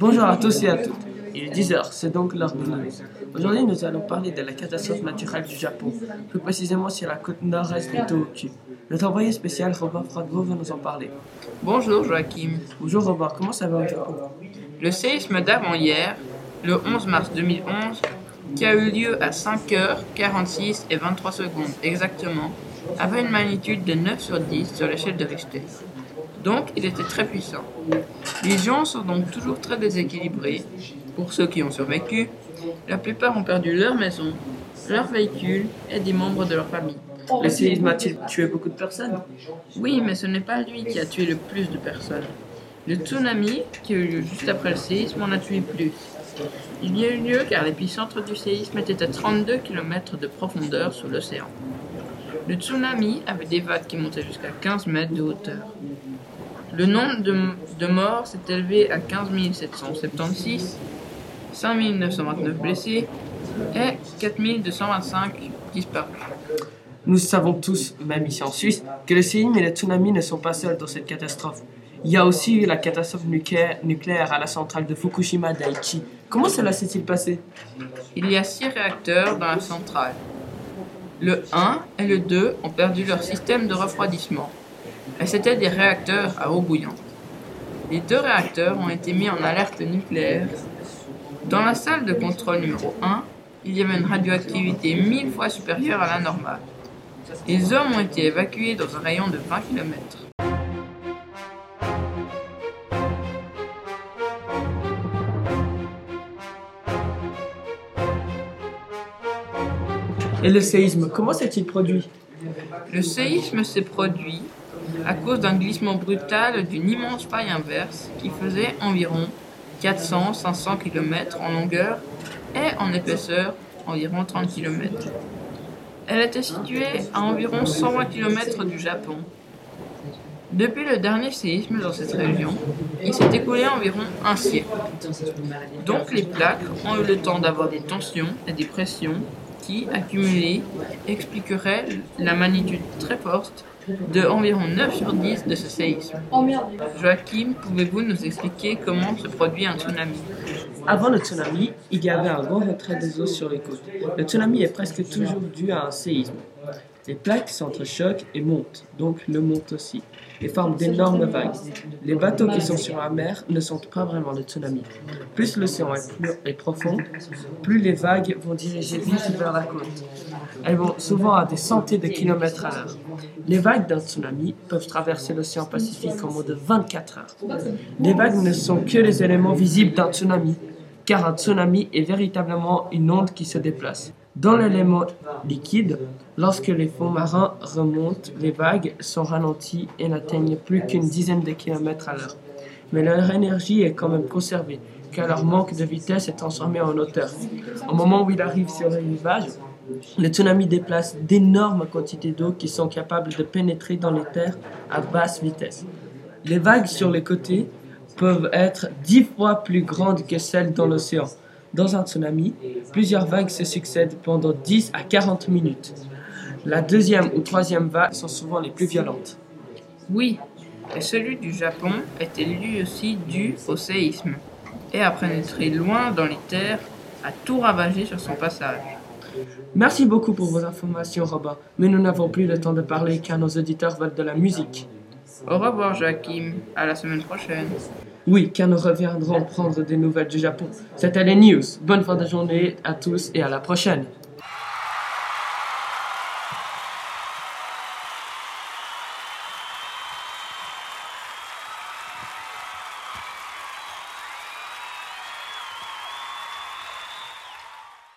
Bonjour à tous et à toutes. Il est 10h, c'est donc l'heure de news. Aujourd'hui, nous allons parler de la catastrophe naturelle du Japon, plus précisément sur la côte nord-est de Tohoku. Notre envoyé spécial Robert Fradvo va nous en parler. Bonjour Joachim. Bonjour Robert, comment ça va au Japon? Le séisme d'avant-hier, le 11 mars 2011, qui a eu lieu à 5h46 et 23 secondes exactement, avait une magnitude de 9 sur 10 sur l'échelle de Richter. Donc, il était très puissant. Les gens sont donc toujours très déséquilibrés. Pour ceux qui ont survécu, la plupart ont perdu leur maison, leur véhicule et des membres de leur famille. Le séisme a-t-il tué beaucoup de personnes Oui, mais ce n'est pas lui qui a tué le plus de personnes. Le tsunami, qui a eu lieu juste après le séisme, en a tué plus. Il y a eu lieu car l'épicentre du séisme était à 32 km de profondeur sous l'océan. Le tsunami avait des vagues qui montaient jusqu'à 15 mètres de hauteur. Le nombre de, morts s'est élevé à 15 776, 5 929 blessés et 4 225 disparus. Nous savons tous, même ici en Suisse, que le séisme et le tsunami ne sont pas seuls dans cette catastrophe. Il y a aussi eu la catastrophe nucléaire à la centrale de Fukushima Daiichi. Comment cela s'est-il passé? Il y a six réacteurs dans la centrale. Le 1 et le 2 ont perdu leur système de refroidissement, et c'étaient des réacteurs à eau bouillante. Les deux réacteurs ont été mis en alerte nucléaire. Dans la salle de contrôle numéro 1, il y avait une radioactivité mille fois supérieure à la normale. Les hommes ont été évacués dans un rayon de 20 km. Et le séisme, comment s'est-il produit? Le séisme s'est produit à cause d'un glissement brutal d'une immense faille inverse qui faisait environ 400-500 km en longueur et en épaisseur environ 30 km. Elle était située à environ 120 km du Japon. Depuis le dernier séisme dans cette région, il s'est écoulé environ un siècle. Donc les plaques ont eu le temps d'avoir des tensions et des pressions qui, accumulées, expliqueraient la magnitude très forte de environ 9 sur 10 de ce séisme. Joachim, pouvez-vous nous expliquer comment se produit un tsunami? Avant le tsunami, il y avait un grand retrait des eaux sur les côtes. Le tsunami est presque toujours dû à un séisme. Les plaques s'entrechoquent et montent, donc le montent aussi, et forment d'énormes vagues. Les bateaux qui sont sur la mer ne sentent pas vraiment le tsunami. Plus l'océan est, profond, plus les vagues vont diriger vite vers la côte. Elles vont souvent à des centaines de kilomètres à l'heure. Les vagues d'un tsunami peuvent traverser l'océan Pacifique en moins de 24 heures. Les vagues ne sont que les éléments visibles d'un tsunami, car un tsunami est véritablement une onde qui se déplace. Dans l'élément liquide, lorsque les fonds marins remontent, les vagues sont ralenties et n'atteignent plus qu'une dizaine de kilomètres à l'heure. Mais leur énergie est quand même conservée, car leur manque de vitesse est transformé en hauteur. Au moment où il arrive sur le rivage, le tsunami déplace d'énormes quantités d'eau qui sont capables de pénétrer dans les terres à basse vitesse. Les vagues sur les côtés peuvent être dix fois plus grandes que celles dans l'océan. Dans un tsunami, plusieurs vagues se succèdent pendant 10 à 40 minutes. La deuxième ou troisième vague sont souvent les plus violentes. Oui, et celui du Japon était lui aussi dû au séisme et a pénétré loin dans les terres, a tout ravagé sur son passage. Merci beaucoup pour vos informations, Robert, mais nous n'avons plus le temps de parler car nos auditeurs veulent de la musique. Au revoir, Joachim. À la semaine prochaine. Oui, car nous reviendrons prendre des nouvelles du Japon. C'était les news. Bonne fin de journée à tous et à la prochaine.